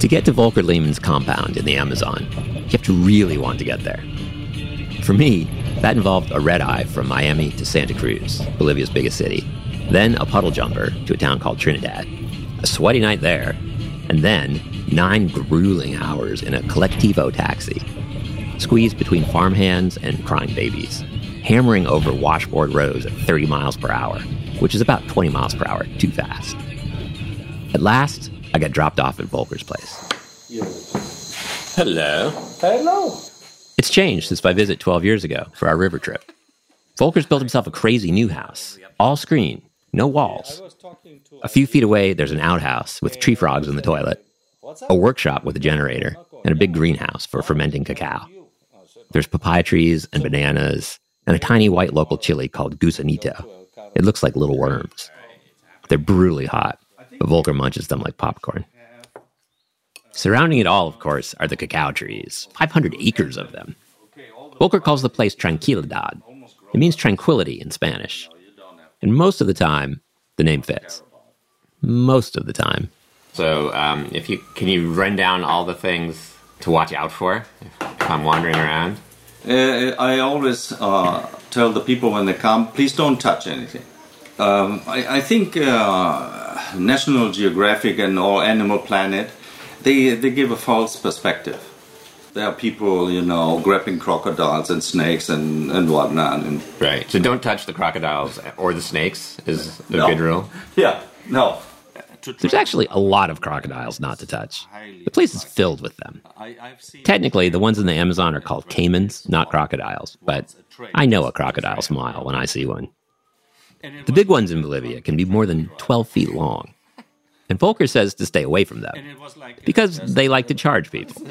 To get to Volker Lehmann's compound in the Amazon, you have to really want to get there. For me, that involved a red eye from Miami to Santa Cruz, Bolivia's biggest city, then a puddle jumper to a town called Trinidad, a sweaty night there, and then nine grueling hours in a collectivo taxi, squeezed between farmhands and crying babies, hammering over washboard roads at 30 miles per hour, which is about 20 miles per hour too fast. At last, I got dropped off at Volker's place. Hello. Hello. It's changed since my visit 12 years ago for our river trip. Volker's built himself a crazy new house, all screen, no walls. A few feet away, there's an outhouse with tree frogs in the toilet, a workshop with a generator, and a big greenhouse for fermenting cacao. There's papaya trees and bananas, and a tiny white local chili called gusanito. It looks like little worms. They're brutally hot, but Volker munches them like popcorn. Surrounding it all, of course, are the cacao trees, 500 acres of them. Volker calls the place Tranquilidad. It means tranquility in Spanish. And most of the time, the name fits. Most of the time. So, um, if you can you run down all the things to watch out for if I'm wandering around? Uh, I always uh, tell the people when they come, please don't touch anything. Um, I, I, think uh, National Geographic and all Animal Planet, they, they give a false perspective. There are people, you know, grabbing crocodiles and snakes and, and whatnot. And right. So don't touch the crocodiles or the snakes is the no. good rule. Yeah. No. There's actually a lot of crocodiles not to touch. The place is filled with them. Technically, the ones in the Amazon are called caimans, not crocodiles, but I know a crocodile smile when I see one. The big ones in Bolivia can be more than 12 feet long. And Volker says to stay away from them because they like to charge people.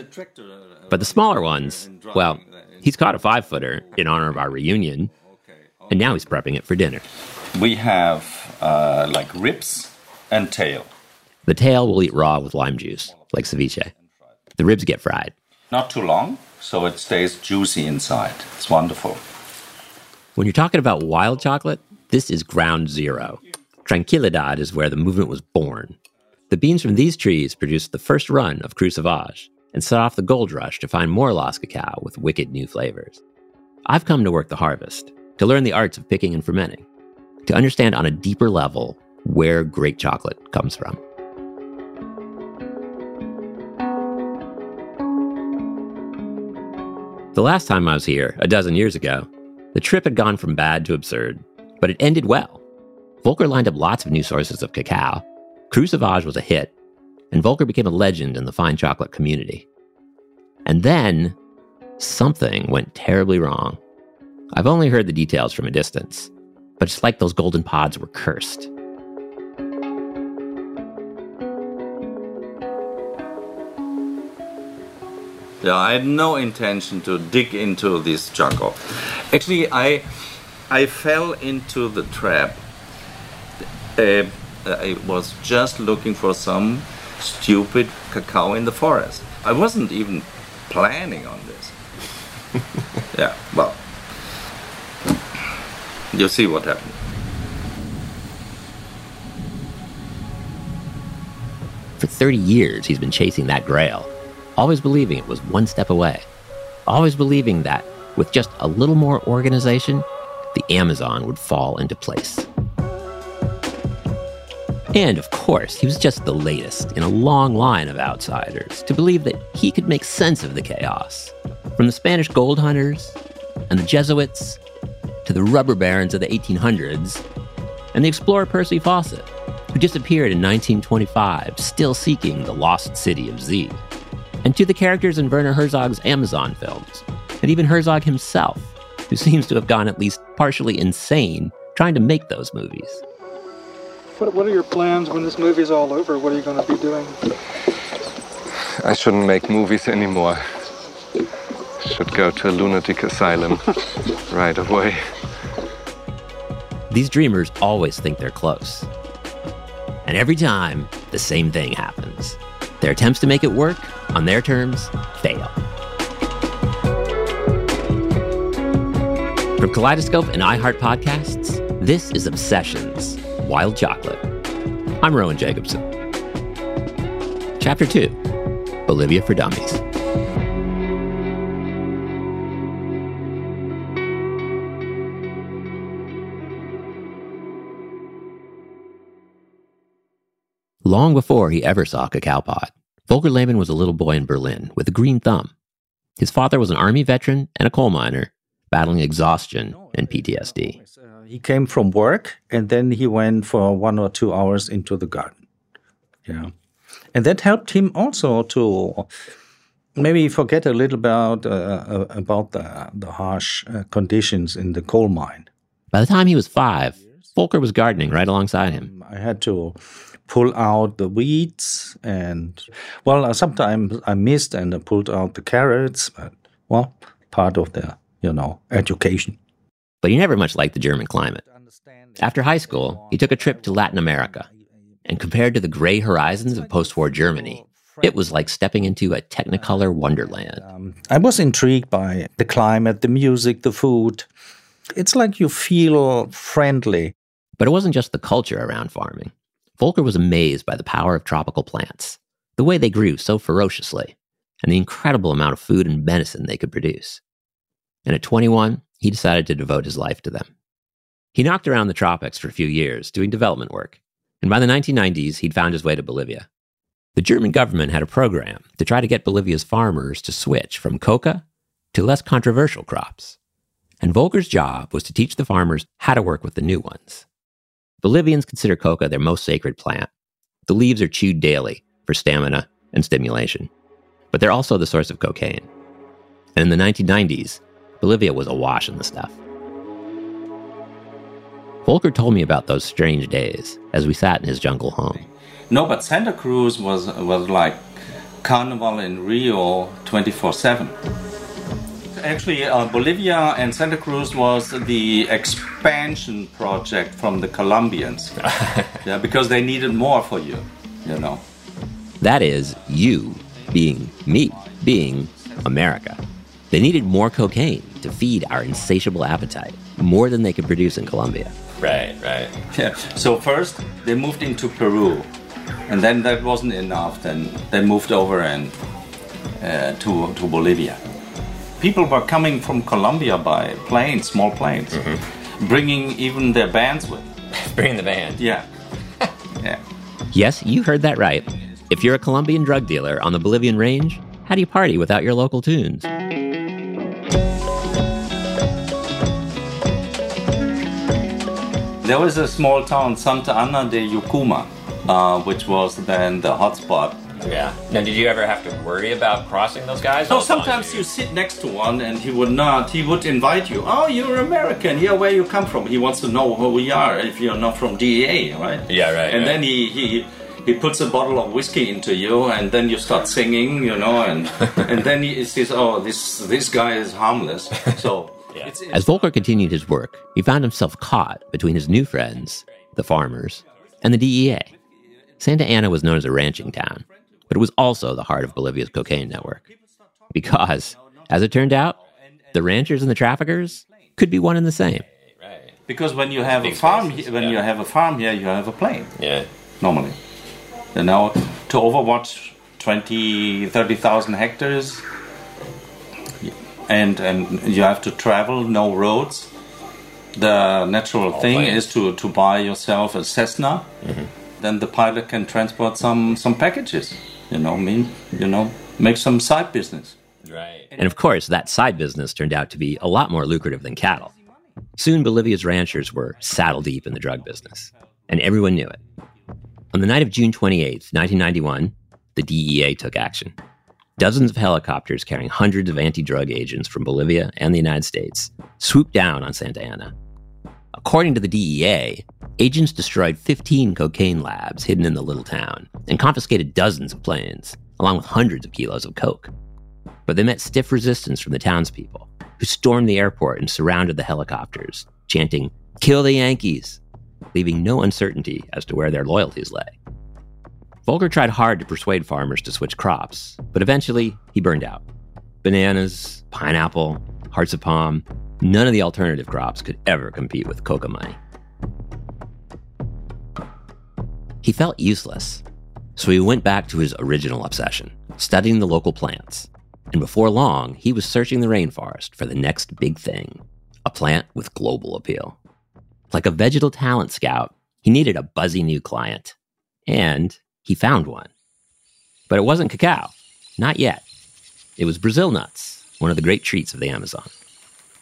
But the smaller ones, well, he's caught a five footer in honor of our reunion, and now he's prepping it for dinner. We have uh, like ribs and tail. The tail we'll eat raw with lime juice, like ceviche. The ribs get fried. Not too long, so it stays juicy inside. It's wonderful. When you're talking about wild chocolate, this is ground zero. Tranquilidad is where the movement was born. The beans from these trees produced the first run of Cru Sauvage and set off the gold rush to find more lost cacao with wicked new flavors. I've come to work the harvest, to learn the arts of picking and fermenting, to understand on a deeper level where great chocolate comes from. The last time I was here, a dozen years ago, the trip had gone from bad to absurd, but it ended well. Volker lined up lots of new sources of cacao. Cru Sauvage was a hit, and Volker became a legend in the fine chocolate community. And then something went terribly wrong. I've only heard the details from a distance, but it's like those golden pods were cursed. Yeah, I had no intention to dig into this jungle. Actually, I I fell into the trap. Uh, I was just looking for some stupid cacao in the forest. I wasn't even planning on this. yeah, well, you'll see what happens. For 30 years, he's been chasing that grail, always believing it was one step away, always believing that with just a little more organization, the Amazon would fall into place. And of course, he was just the latest in a long line of outsiders to believe that he could make sense of the chaos. From the Spanish gold hunters and the Jesuits to the rubber barons of the 1800s and the explorer Percy Fawcett, who disappeared in 1925, still seeking the lost city of Z, and to the characters in Werner Herzog's Amazon films, and even Herzog himself, who seems to have gone at least partially insane trying to make those movies. What, what are your plans when this movie's all over? What are you going to be doing? I shouldn't make movies anymore. Should go to a lunatic asylum right away. These dreamers always think they're close. And every time, the same thing happens. Their attempts to make it work on their terms fail. From Kaleidoscope and iHeart Podcasts, this is Obsessions Wild Chocolate. I'm Rowan Jacobsen. Chapter 2 Bolivia for Dummies. Long before he ever saw cacao pod, Volker Lehmann was a little boy in Berlin with a green thumb. His father was an army veteran and a coal miner, battling exhaustion and PTSD. He came from work and then he went for one or two hours into the garden. Yeah. And that helped him also to maybe forget a little about uh, uh, about the, the harsh uh, conditions in the coal mine. By the time he was five, Volker was gardening right alongside him. I had to pull out the weeds and well uh, sometimes i missed and I pulled out the carrots but well part of the you know education but he never much liked the german climate. After high school he took a trip to latin america and compared to the gray horizons of post-war germany it was like stepping into a technicolor wonderland. Um, i was intrigued by the climate the music the food. It's like you feel friendly. But it wasn't just the culture around farming. Volker was amazed by the power of tropical plants, the way they grew so ferociously, and the incredible amount of food and medicine they could produce. And at 21, he decided to devote his life to them. He knocked around the tropics for a few years doing development work, and by the 1990s, he'd found his way to Bolivia. The German government had a program to try to get Bolivia's farmers to switch from coca to less controversial crops. And Volker's job was to teach the farmers how to work with the new ones. Bolivians consider coca their most sacred plant. The leaves are chewed daily for stamina and stimulation, but they're also the source of cocaine. And in the 1990s, Bolivia was awash in the stuff. Volker told me about those strange days as we sat in his jungle home. No, but Santa Cruz was was like carnival in Rio 24 7 actually uh, Bolivia and Santa Cruz was the expansion project from the Colombians. yeah, because they needed more for you, you know. That is you being me, being America. They needed more cocaine to feed our insatiable appetite, more than they could produce in Colombia. Right, right. Yeah. So first they moved into Peru, and then that wasn't enough. Then they moved over and uh, to to Bolivia people were coming from Colombia by planes, small planes, mm-hmm. bringing even their bands with. bringing the band. Yeah. yeah. Yes, you heard that right. If you're a Colombian drug dealer on the Bolivian range, how do you party without your local tunes? There was a small town, Santa Ana de Yacuma, uh, which was then the hotspot yeah. Now, did you ever have to worry about crossing those guys? No, sometimes you sit next to one and he would not. He would invite you. Oh, you're American. Yeah, where you come from? He wants to know who we are. If you're not from DEA, right? Yeah, right. And right. then he he he puts a bottle of whiskey into you, and then you start singing, you know, and and then he says, "Oh, this this guy is harmless." So. Yeah. it's, it's As Volker continued his work, he found himself caught between his new friends, the farmers, and the DEA. Santa Ana was known as a ranching town, but it was also the heart of Bolivia's cocaine network. Because, as it turned out, the ranchers and the traffickers could be one and the same. Because when you have a farm, when you have a farm here, you have a plane. Yeah. Normally, and now to overwatch 20, 30,000 hectares. And, and you have to travel, no roads. The natural All thing planes. is to, to buy yourself a Cessna. Mm-hmm. Then the pilot can transport some, some packages. You know, mean, you know, make some side business. Right. And of course, that side business turned out to be a lot more lucrative than cattle. Soon, Bolivia's ranchers were saddle deep in the drug business, and everyone knew it. On the night of June 28, 1991, the DEA took action. Dozens of helicopters carrying hundreds of anti drug agents from Bolivia and the United States swooped down on Santa Ana. According to the DEA, agents destroyed 15 cocaine labs hidden in the little town and confiscated dozens of planes, along with hundreds of kilos of coke. But they met stiff resistance from the townspeople, who stormed the airport and surrounded the helicopters, chanting, Kill the Yankees, leaving no uncertainty as to where their loyalties lay. Volker tried hard to persuade farmers to switch crops, but eventually he burned out. Bananas, pineapple, hearts of palm, none of the alternative crops could ever compete with coca money. He felt useless, so he went back to his original obsession, studying the local plants. And before long, he was searching the rainforest for the next big thing a plant with global appeal. Like a vegetal talent scout, he needed a buzzy new client. And he found one. But it wasn't cacao. Not yet. It was Brazil nuts, one of the great treats of the Amazon.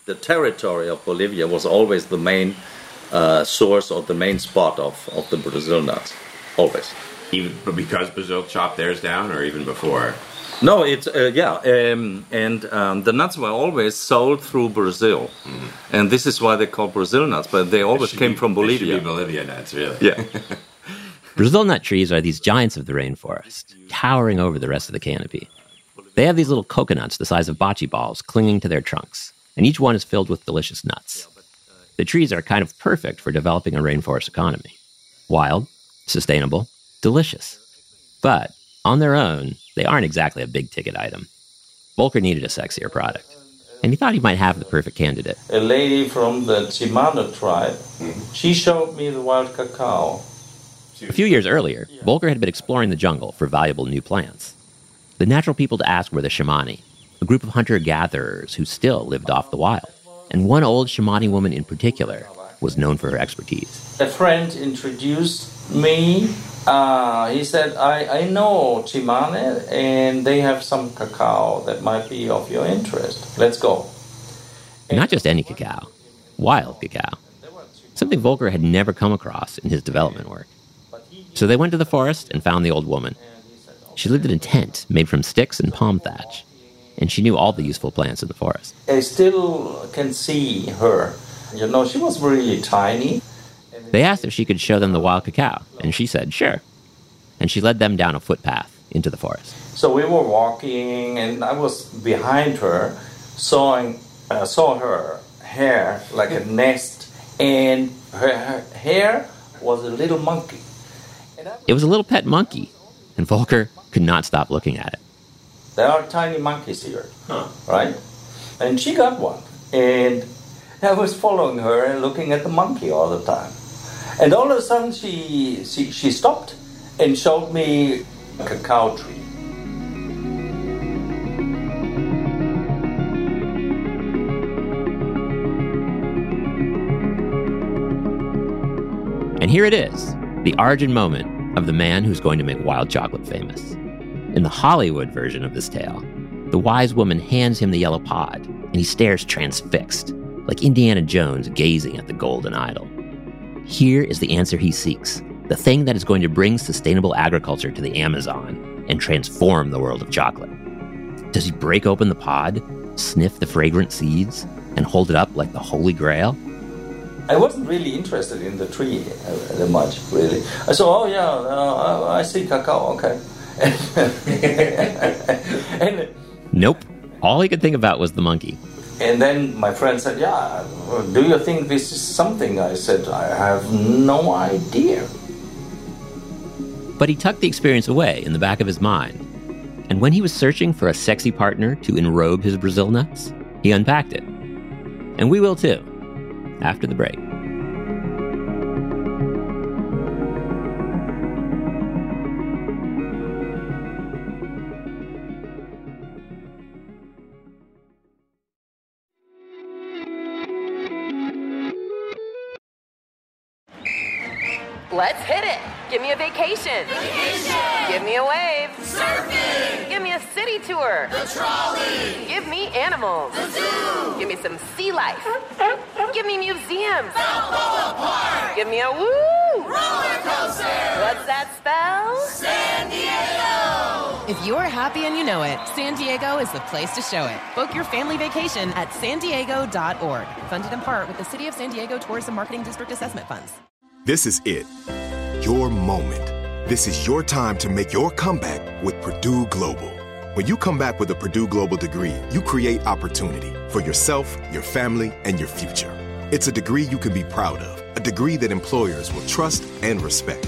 The territory of Bolivia was always the main uh, source or the main spot of, of the Brazil nuts. Always. Even because Brazil chopped theirs down, or even before. No, it's uh, yeah, um, and um, the nuts were always sold through Brazil, and this is why they call Brazil nuts. But they always came be- from they should Bolivia. be Bolivia nuts, really. Yeah. Brazil nut trees are these giants of the rainforest, towering over the rest of the canopy. They have these little coconuts the size of bocce balls clinging to their trunks, and each one is filled with delicious nuts. The trees are kind of perfect for developing a rainforest economy wild, sustainable, delicious. But on their own, they aren't exactly a big ticket item. Volker needed a sexier product, and he thought he might have the perfect candidate. A lady from the Chimane tribe, mm-hmm. she showed me the wild cacao. A few years earlier, Volker had been exploring the jungle for valuable new plants. The natural people to ask were the Chimane, a group of hunter gatherers who still lived off the wild. And one old Chimane woman in particular was known for her expertise. A friend introduced me. Uh, he said, I, I know Chimane and they have some cacao that might be of your interest. Let's go. And not just any cacao, wild cacao. Something Volker had never come across in his development work. So they went to the forest and found the old woman. She lived in a tent made from sticks and palm thatch, and she knew all the useful plants in the forest. I still can see her. You know, she was really tiny. They asked if she could show them the wild cacao, and she said, sure. And she led them down a footpath into the forest. So we were walking, and I was behind her, sawing, uh, saw her hair like a nest, and her, her hair was a little monkey. It was a little pet monkey, and Volker could not stop looking at it. There are tiny monkeys here, huh. right? And she got one, and I was following her and looking at the monkey all the time. And all of a sudden, she she, she stopped and showed me a cacao tree. And here it is, the origin moment of the man who's going to make wild chocolate famous. In the Hollywood version of this tale, the wise woman hands him the yellow pod, and he stares transfixed, like Indiana Jones gazing at the golden idol. Here is the answer he seeks the thing that is going to bring sustainable agriculture to the Amazon and transform the world of chocolate. Does he break open the pod, sniff the fragrant seeds, and hold it up like the Holy Grail? I wasn't really interested in the tree uh, that much, really. I said, "Oh yeah, uh, I see cacao. Okay." and Nope. All he could think about was the monkey. and then my friend said, "Yeah, do you think this is something?" I said, "I have no idea." But he tucked the experience away in the back of his mind. And when he was searching for a sexy partner to enrobe his Brazil nuts, he unpacked it. And we will too, after the break. You're happy and you know it, San Diego is the place to show it. Book your family vacation at san diego.org. Funded in part with the City of San Diego Tourism Marketing District Assessment Funds. This is it. Your moment. This is your time to make your comeback with Purdue Global. When you come back with a Purdue Global degree, you create opportunity for yourself, your family, and your future. It's a degree you can be proud of, a degree that employers will trust and respect.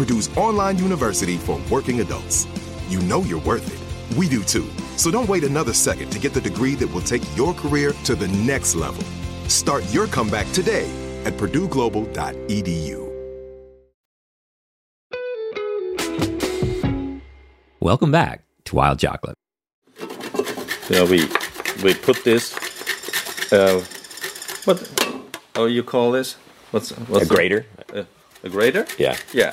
Purdue's online university for working adults. You know you're worth it. We do too. So don't wait another second to get the degree that will take your career to the next level. Start your comeback today at purdueglobal.edu. Welcome back to Wild Chocolate. Yeah, we we put this. Uh, what? Oh, you call this? What's what's A grater? A, a grater? Yeah. Yeah.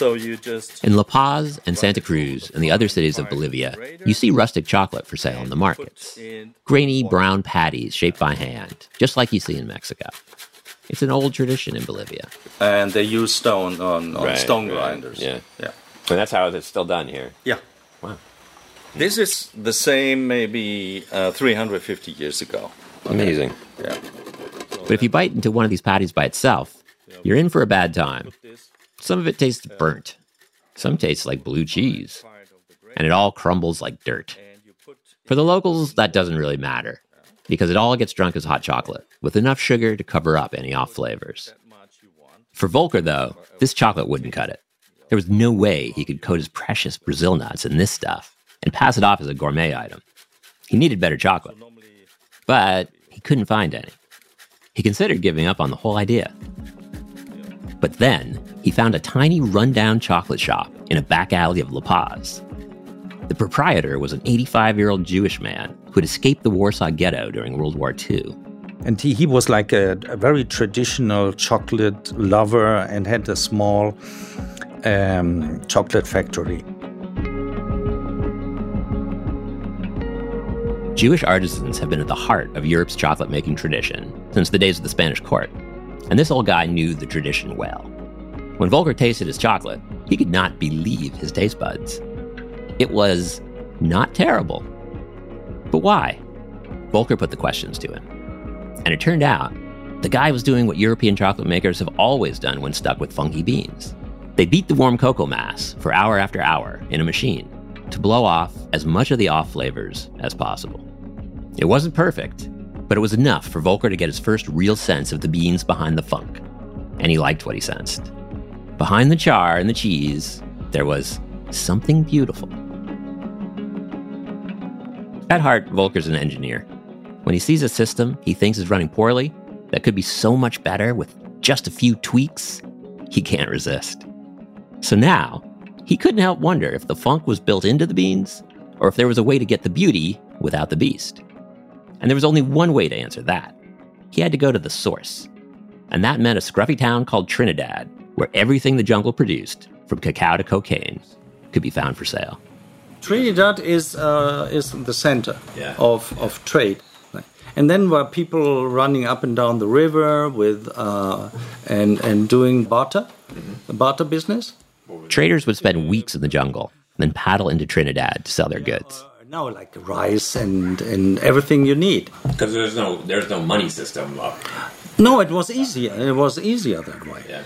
So you just In La Paz and Santa Cruz and the other cities of Bolivia, you see rustic chocolate for sale in the markets. Grainy brown patties shaped by hand, just like you see in Mexico. It's an old tradition in Bolivia. and they use stone on, on Right, stone right, grinders. yeah. Yeah. And that's how it's still done here. Yeah. Wow. This is the same maybe uh, 350 years ago. Amazing. Yeah. But if you bite into one of these patties by itself, you're in for a bad time. Some of it tastes burnt, some tastes like blue cheese, and it all crumbles like dirt. For the locals, that doesn't really matter because it all gets drunk as hot chocolate with enough sugar to cover up any off flavors. For Volker, though, this chocolate wouldn't cut it. There was no way he could coat his precious Brazil nuts in this stuff and pass it off as a gourmet item. He needed better chocolate, but he couldn't find any. He considered giving up on the whole idea. But then he found a tiny rundown chocolate shop in a back alley of La Paz. The proprietor was an 85 year old Jewish man who had escaped the Warsaw Ghetto during World War II. And he, he was like a, a very traditional chocolate lover and had a small um, chocolate factory. Jewish artisans have been at the heart of Europe's chocolate making tradition since the days of the Spanish court, and this old guy knew the tradition well. When Volker tasted his chocolate, he could not believe his taste buds. It was not terrible. But why? Volker put the questions to him. And it turned out the guy was doing what European chocolate makers have always done when stuck with funky beans. They beat the warm cocoa mass for hour after hour in a machine to blow off as much of the off flavors as possible. It wasn't perfect, but it was enough for Volker to get his first real sense of the beans behind the funk. And he liked what he sensed. Behind the char and the cheese, there was something beautiful. At heart, Volker's an engineer. When he sees a system he thinks is running poorly, that could be so much better with just a few tweaks, he can't resist. So now, he couldn't help wonder if the funk was built into the beans, or if there was a way to get the beauty without the beast. And there was only one way to answer that. He had to go to the source. And that meant a scruffy town called Trinidad, where everything the jungle produced, from cacao to cocaine, could be found for sale. Trinidad is uh, is the center Yeah. of, of trade. And then were people running up and down the river with uh, and and doing barter, the barter business. Traders would spend weeks in the jungle, then paddle into Trinidad to sell their goods. Now like rice and, and everything you need. Because there's no there's no money system up. No, it was easier. It was easier that way. Yeah.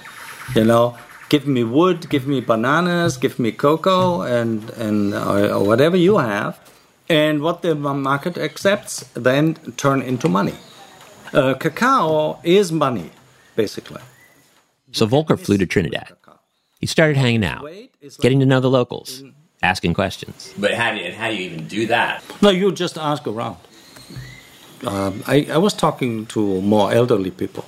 You know, give me wood, give me bananas, give me cocoa, and and uh, whatever you have, and what the market accepts, then turn into money. Uh, cacao is money, basically. So Volker flew to Trinidad. He started hanging out, getting to know the locals, asking questions. But how do you, how do you even do that? No, you just ask around. Um, I, I was talking to more elderly people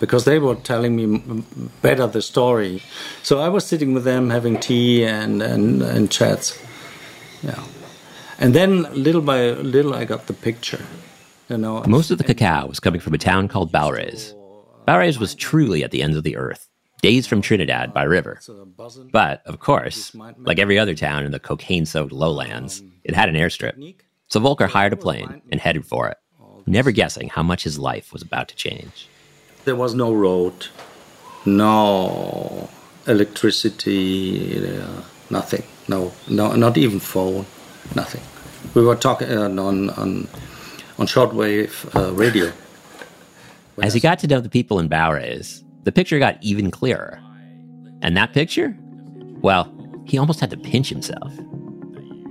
because they were telling me better the story. So I was sitting with them having tea and, and, and chats. Yeah. And then little by little I got the picture. You know. Most of the cacao was coming from a town called Baures. Baures was truly at the ends of the earth, days from Trinidad by river. But, of course, like every other town in the cocaine soaked lowlands, it had an airstrip. So Volker hired a plane and headed for it, never guessing how much his life was about to change. There was no road, no electricity, uh, nothing. No, no, not even phone, nothing. We were talking uh, on on on shortwave uh, radio. As he got to know the people in Baures, the picture got even clearer. And that picture? Well, he almost had to pinch himself.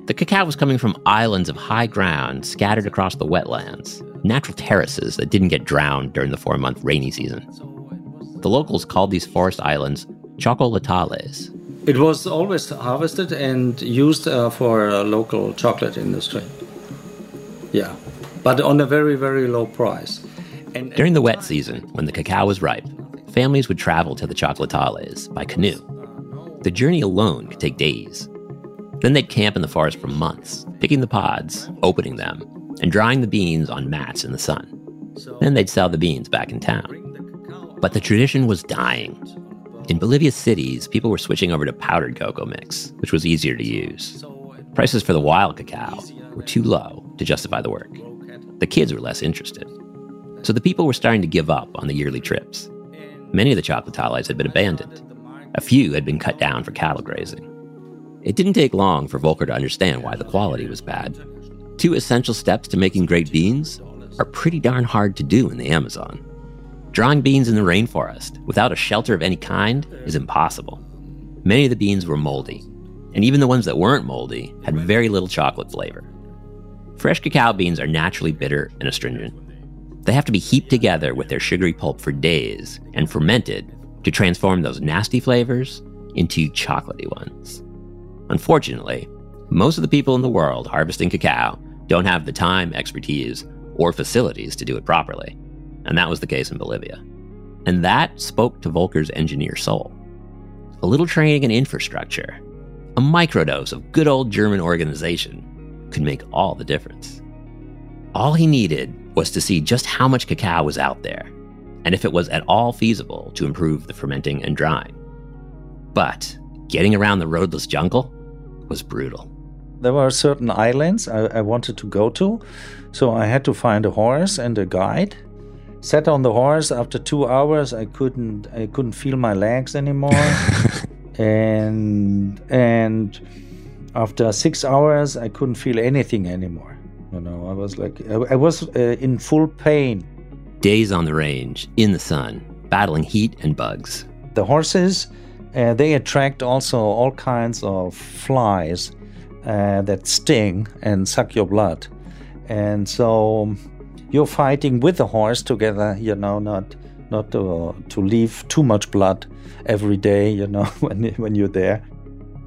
The cacao was coming from islands of high ground scattered across the wetlands, natural terraces that didn't get drowned during the four month rainy season. The locals called these forest islands chocolatales. It was always harvested and used uh, for a local chocolate industry. Yeah, but on a very, very low price. And, During the wet season, when the cacao was ripe, families would travel to the chocolatales by canoe. The journey alone could take days. Then they'd camp in the forest for months, picking the pods, opening them, and drying the beans on mats in the sun. Then they'd sell the beans back in town. But the tradition was dying. In Bolivia's cities, people were switching over to powdered cocoa mix, which was easier to use. Prices for the wild cacao were too low to justify the work. The kids were less interested. So the people were starting to give up on the yearly trips. Many of the chocolatales had been abandoned. A few had been cut down for cattle grazing. It didn't take long for Volker to understand why the quality was bad. Two essential steps to making great beans are pretty darn hard to do in the Amazon. Drawing beans in the rainforest without a shelter of any kind is impossible. Many of the beans were moldy, and even the ones that weren't moldy had very little chocolate flavor. Fresh cacao beans are naturally bitter and astringent. They have to be heaped together with their sugary pulp for days and fermented to transform those nasty flavors into chocolatey ones. Unfortunately, most of the people in the world harvesting cacao don't have the time, expertise, or facilities to do it properly. And that was the case in Bolivia. And that spoke to Volker's engineer soul. A little training and infrastructure, a microdose of good old German organization could make all the difference. All he needed was to see just how much cacao was out there, and if it was at all feasible to improve the fermenting and drying. But getting around the roadless jungle was brutal. There were certain islands I, I wanted to go to, so I had to find a horse and a guide. Sat on the horse. After two hours, I couldn't I couldn't feel my legs anymore, and and after six hours, I couldn't feel anything anymore. You know, I was like I, I was uh, in full pain. Days on the range, in the sun, battling heat and bugs. The horses, uh, they attract also all kinds of flies uh, that sting and suck your blood. And so you're fighting with the horse together, you know, not not to, to leave too much blood every day, you know, when, when you're there.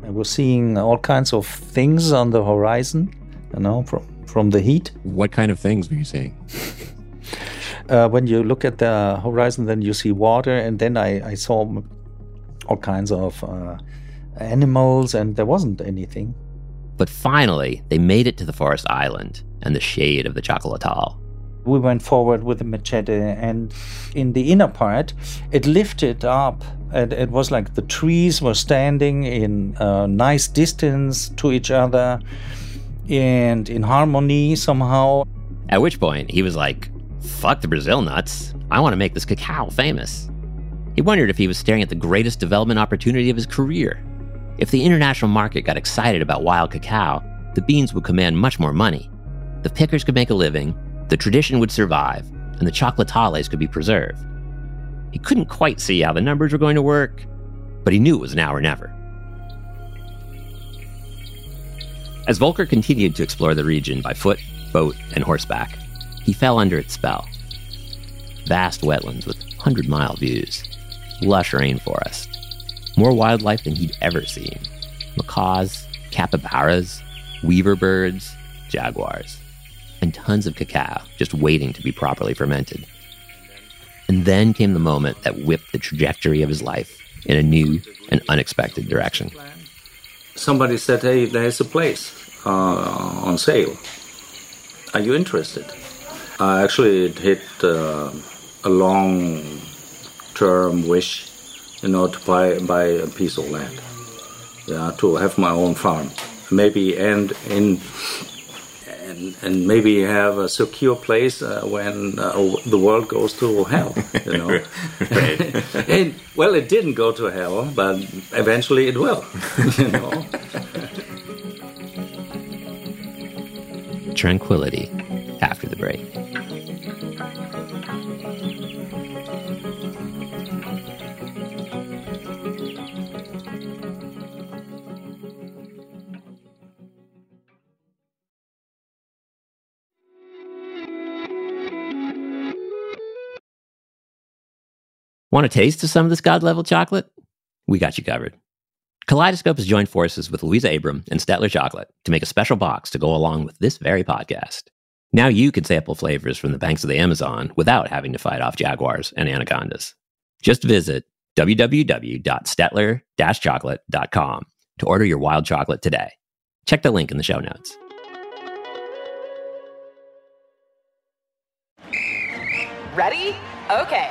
I was seeing all kinds of things on the horizon, you know, from, from the heat. What kind of things were you seeing? uh, when you look at the horizon, then you see water, and then I, I saw all kinds of uh, animals, and there wasn't anything. But finally, they made it to the forest island and the shade of the Chocolatal. We went forward with the machete, and in the inner part, it lifted up. And it was like the trees were standing in a nice distance to each other and in harmony somehow. At which point, he was like, fuck the Brazil nuts. I want to make this cacao famous. He wondered if he was staring at the greatest development opportunity of his career. If the international market got excited about wild cacao, the beans would command much more money. The pickers could make a living, the tradition would survive, and the chocolatales could be preserved. He couldn't quite see how the numbers were going to work, but he knew it was now or never. As Volker continued to explore the region by foot, boat, and horseback, he fell under its spell. Vast wetlands with hundred mile views, lush rainforest, More wildlife than he'd ever seen macaws, capybaras, weaver birds, jaguars, and tons of cacao just waiting to be properly fermented. And then came the moment that whipped the trajectory of his life in a new and unexpected direction. Somebody said, "Hey, there's a place uh, on sale. Are you interested?" Uh, actually, it hit uh, a long-term wish, you know, to buy buy a piece of land, yeah, to have my own farm, maybe and in and, and maybe have a secure place uh, when uh, the world goes to hell, you know. and, well, it didn't go to hell, but eventually it will, you know. Tranquility after the break. Want a taste of some of this god level chocolate? We got you covered. Kaleidoscope has joined forces with Luisa Abram and Stettler Chocolate to make a special box to go along with this very podcast. Now you can sample flavors from the banks of the Amazon without having to fight off jaguars and anacondas. Just visit www.stettler-chocolate.com to order your wild chocolate today. Check the link in the show notes. Ready? Okay.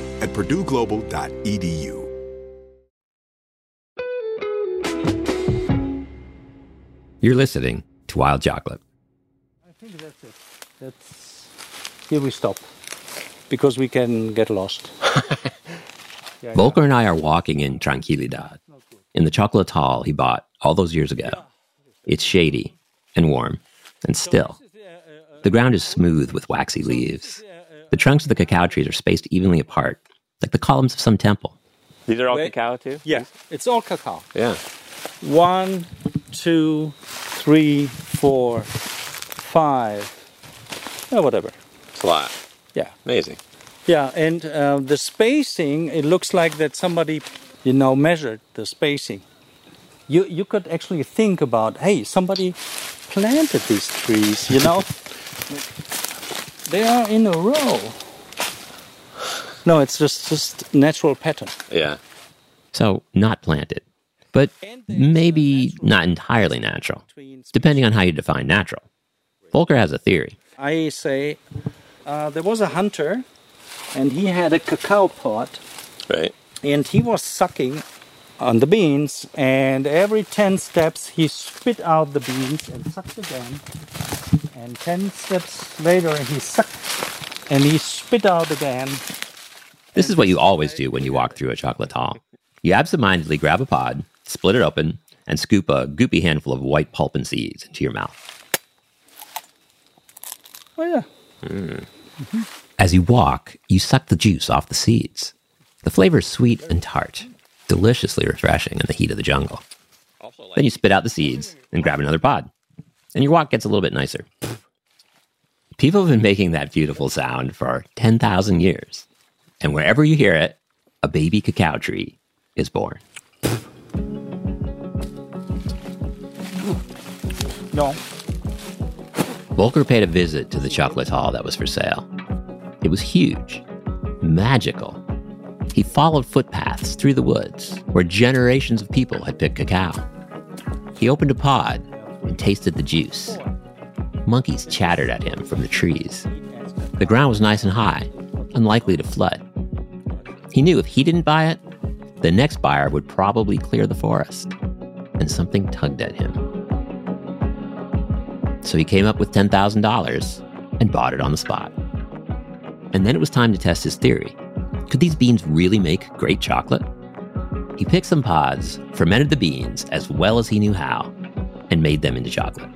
at purdueglobal.edu. You're listening to Wild Chocolate. I think that's it. That's here we stop because we can get lost. Yeah, Volker and I are walking in Tranquilidad, in the chocolatal he bought all those years ago. It's shady and warm and still. The ground is smooth with waxy leaves. The trunks of the cacao trees are spaced evenly apart, like the columns of some temple. These are all Wait. cacao too? Yeah, it's all cacao. Yeah. One, two, three, four, five. Yeah, whatever. It's a lot. Yeah. Amazing. Yeah, and uh, the spacing, it looks like that somebody, you know, measured the spacing. You, you could actually think about, hey, somebody planted these trees, you know? they are in a row. No, it's just just natural pattern. Yeah. So, not planted, but maybe not entirely natural, depending on how you define natural. Volker has a theory. I say uh, there was a hunter, and he had a cacao pot, Right. and he was sucking on the beans, and every 10 steps he spit out the beans and sucked again. And 10 steps later he sucked and he spit out again. This is what you always do when you walk through a chocolatal. You absentmindedly grab a pod, split it open, and scoop a goopy handful of white pulp and seeds into your mouth. Oh, yeah. Mm-hmm. As you walk, you suck the juice off the seeds. The flavor is sweet and tart, deliciously refreshing in the heat of the jungle. Then you spit out the seeds and grab another pod. and your walk gets a little bit nicer. People have been making that beautiful sound for 10,000 years. And wherever you hear it, a baby cacao tree is born. No. Volker paid a visit to the chocolatal that was for sale. It was huge, magical. He followed footpaths through the woods where generations of people had picked cacao. He opened a pod and tasted the juice. Monkeys chattered at him from the trees. The ground was nice and high, unlikely to flood. He knew if he didn't buy it, the next buyer would probably clear the forest. And something tugged at him. So he came up with $10,000 and bought it on the spot. And then it was time to test his theory. Could these beans really make great chocolate? He picked some pods, fermented the beans as well as he knew how, and made them into chocolate.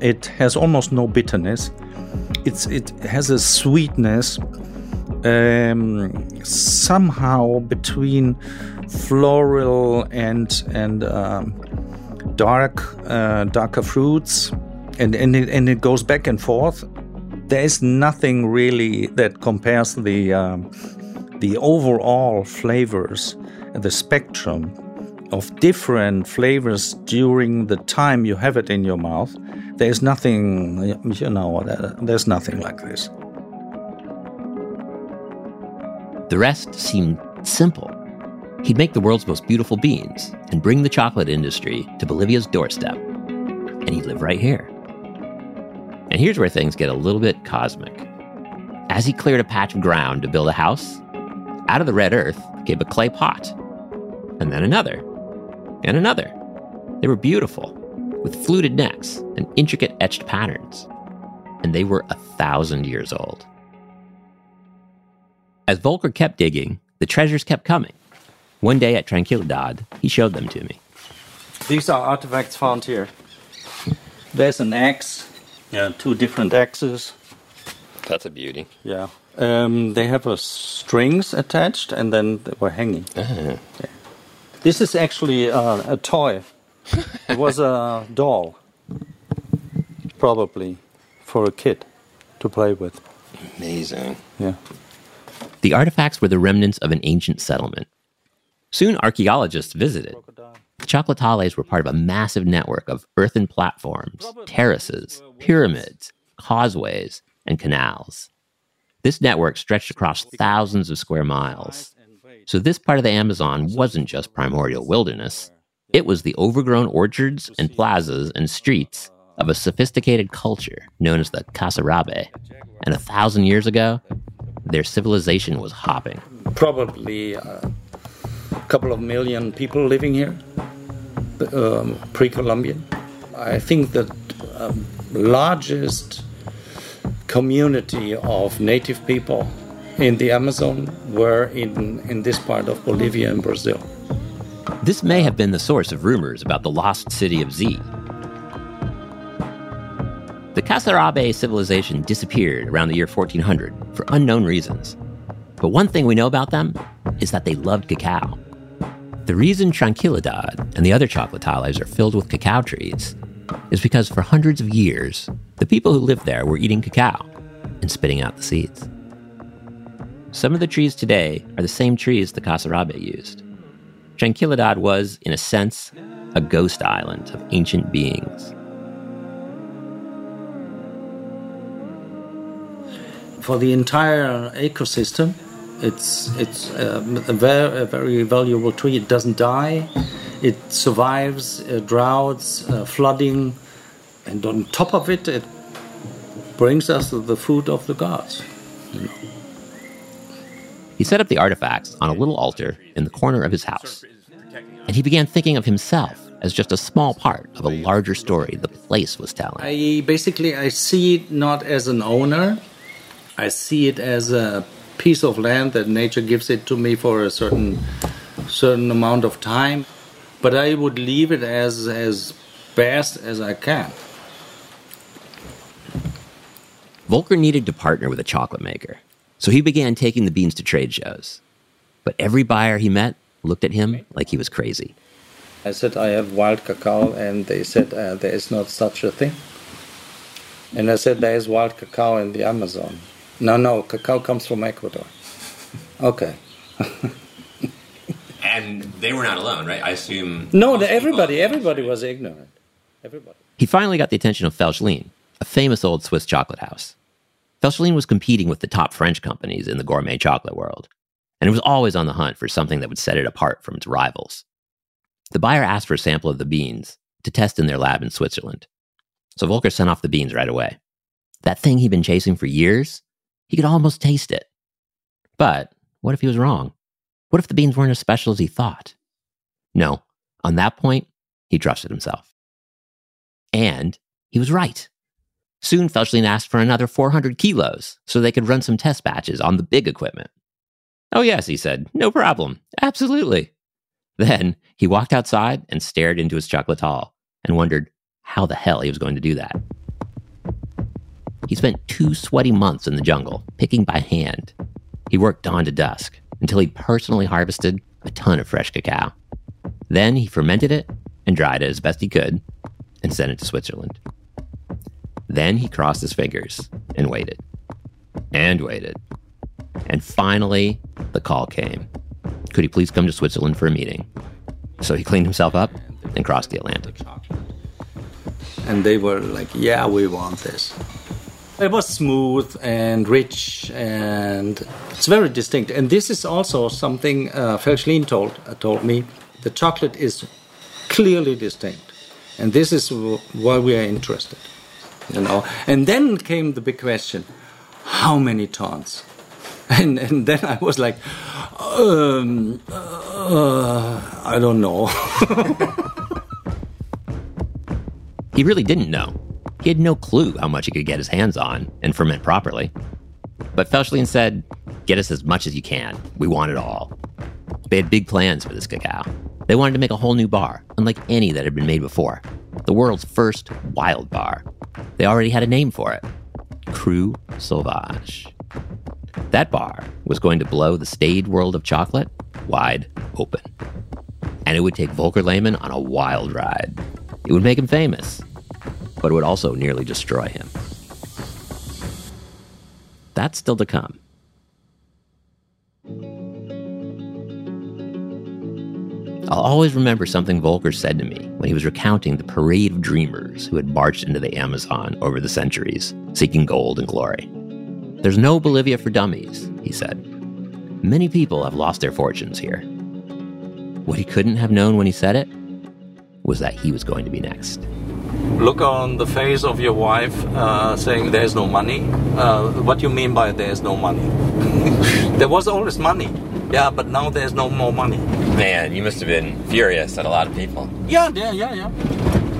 It has almost no bitterness. It's it has a sweetness um, somehow between floral and and um, dark uh, darker fruits, and and it, and it goes back and forth. There is nothing really that compares the um, the overall flavors, the spectrum of different flavors during the time you have it in your mouth. There is nothing, you know, there's nothing like this. The rest seemed simple. He'd make the world's most beautiful beans and bring the chocolate industry to Bolivia's doorstep. And he'd live right here. And here's where things get a little bit cosmic. As he cleared a patch of ground to build a house, out of the red earth came a clay pot, and then another, and another. They were beautiful, with fluted necks and intricate etched patterns, and they were a thousand years old. As Volker kept digging, the treasures kept coming. One day at Tranquilidad, he showed them to me. These are artifacts found here. There's an axe, yeah, two different axes. That's a beauty. Yeah. Um, they have a strings attached and then they were hanging. Uh-huh. Yeah. This is actually uh, a toy. it was a doll, probably for a kid to play with. Amazing. Yeah. The artifacts were the remnants of an ancient settlement. Soon archaeologists visited. The Chocolatales were part of a massive network of earthen platforms, terraces, pyramids, causeways, and canals. This network stretched across thousands of square miles. So, this part of the Amazon wasn't just primordial wilderness, it was the overgrown orchards and plazas and streets of a sophisticated culture known as the Casarabe. And a thousand years ago, their civilization was hopping. Probably uh, a couple of million people living here, um, pre Columbian. I think the um, largest community of native people in the Amazon were in, in this part of Bolivia and Brazil. This may have been the source of rumors about the lost city of Z. The Casarabe civilization disappeared around the year 1400 for unknown reasons. But one thing we know about them is that they loved cacao. The reason Tranquilidad and the other chocolatales are filled with cacao trees is because for hundreds of years, the people who lived there were eating cacao and spitting out the seeds. Some of the trees today are the same trees the Casarabe used. Tranquilidad was, in a sense, a ghost island of ancient beings. For the entire ecosystem, it's it's um, a, very, a very valuable tree. It doesn't die. It survives uh, droughts, uh, flooding, and on top of it, it brings us the food of the gods. You know. He set up the artifacts on a little altar in the corner of his house. And he began thinking of himself as just a small part of a larger story the place was telling. I basically I see it not as an owner. I see it as a piece of land that nature gives it to me for a certain certain amount of time, but I would leave it as as best as I can. Volker needed to partner with a chocolate maker, so he began taking the beans to trade shows. But every buyer he met looked at him like he was crazy. I said I have wild cacao, and they said uh, there is not such a thing. And I said there is wild cacao in the Amazon. No, no, cacao comes from Ecuador. Okay. and they were not alone, right? I assume. No, the, everybody, everybody was ignorant. Everybody. He finally got the attention of Felchlin, a famous old Swiss chocolate house. Felchlin was competing with the top French companies in the gourmet chocolate world, and it was always on the hunt for something that would set it apart from its rivals. The buyer asked for a sample of the beans to test in their lab in Switzerland. So Volker sent off the beans right away. That thing he'd been chasing for years, he could almost taste it. But what if he was wrong? What if the beans weren't as special as he thought? No, on that point, he trusted himself. And he was right. Soon, Felchlin asked for another 400 kilos so they could run some test batches on the big equipment. Oh, yes, he said, no problem. Absolutely. Then he walked outside and stared into his chocolatal and wondered how the hell he was going to do that. He spent two sweaty months in the jungle, picking by hand. He worked dawn to dusk until he personally harvested a ton of fresh cacao. Then he fermented it and dried it as best he could and sent it to Switzerland. Then he crossed his fingers and waited and waited. And finally, the call came. Could he please come to Switzerland for a meeting? So he cleaned himself up and crossed the Atlantic. And they were like, yeah, we want this. It was smooth and rich, and it's very distinct. And this is also something uh, Felchlin told, uh, told me. The chocolate is clearly distinct. And this is why we are interested. You know? And then came the big question how many tons? And, and then I was like, um, uh, I don't know. he really didn't know. He had no clue how much he could get his hands on and ferment properly. But Felchlin said, Get us as much as you can. We want it all. They had big plans for this cacao. They wanted to make a whole new bar, unlike any that had been made before. The world's first wild bar. They already had a name for it Cru Sauvage. That bar was going to blow the staid world of chocolate wide open. And it would take Volker Lehmann on a wild ride. It would make him famous, but it would also nearly destroy him. That's still to come. I'll always remember something Volker said to me when he was recounting the parade of dreamers who had marched into the Amazon over the centuries, seeking gold and glory. There's no Bolivia for dummies, he said. Many people have lost their fortunes here. What he couldn't have known when he said it was that he was going to be next. Look on the face of your wife uh, saying there's no money. Uh, what do you mean by there's no money? there was always money. Yeah, but now there's no more money. Man, you must have been furious at a lot of people. Yeah, yeah, yeah, yeah.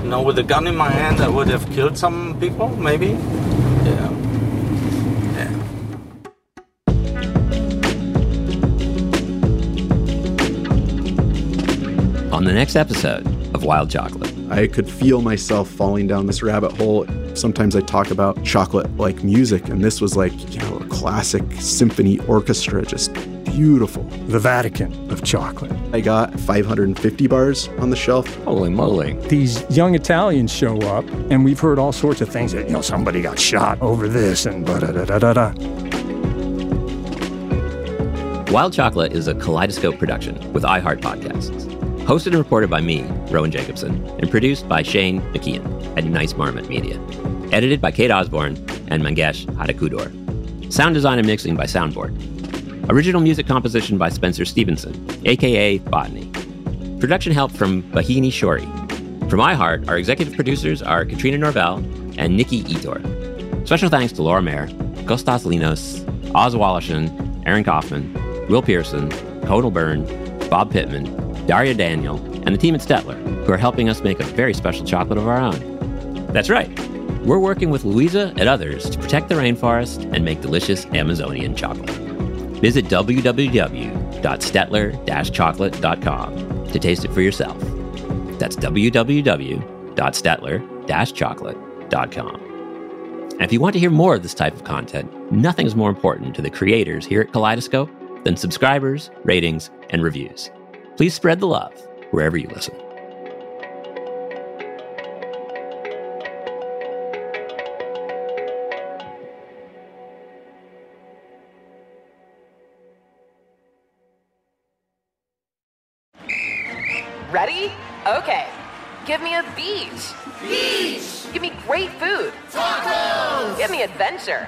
You know, with a gun in my hand, I would have killed some people, maybe. Yeah. Yeah. On the next episode of Wild Chocolate. I could feel myself falling down this rabbit hole. Sometimes I talk about chocolate like music, and this was like, you know, a classic symphony orchestra, just beautiful. The Vatican of chocolate. I got 550 bars on the shelf. Holy moly. These young Italians show up, and we've heard all sorts of things that, you know, somebody got shot over this and da da da da da. Wild Chocolate is a kaleidoscope production with iHeart Podcasts. Hosted and reported by me, Rowan Jacobsen, and produced by Shane McKeon at Nice Marmot Media. Edited by Kate Osborne and Mangesh Hattikudur. Sound design and mixing by Soundboard. Original music composition by Spencer Stevenson, aka Botany. Production help from Bahini Shori. From iHeart, our executive producers are Katrina Norvell and Nikki Ettore. Special thanks to Laura Mayer, Kostas Linos, Oz Woloshyn, Aaron Kaufman, Will Pearson, Conal Byrne, Bob Pittman, Daria Daniel, and the team at Stettler, who are helping us make a very special chocolate of our own. That's right. We're working with Luisa and others to protect the rainforest and make delicious Amazonian chocolate. Visit www.stettler-chocolate.com to taste it for yourself. That's www.stettler-chocolate.com. And if you want to hear more of this type of content, nothing is more important to the creators here at Kaleidoscope than subscribers, ratings, and reviews. Please spread the love wherever you listen. Ready? Okay. Give me a beach. Beach. Give me great food. Tacos. Give me adventure.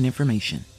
important information.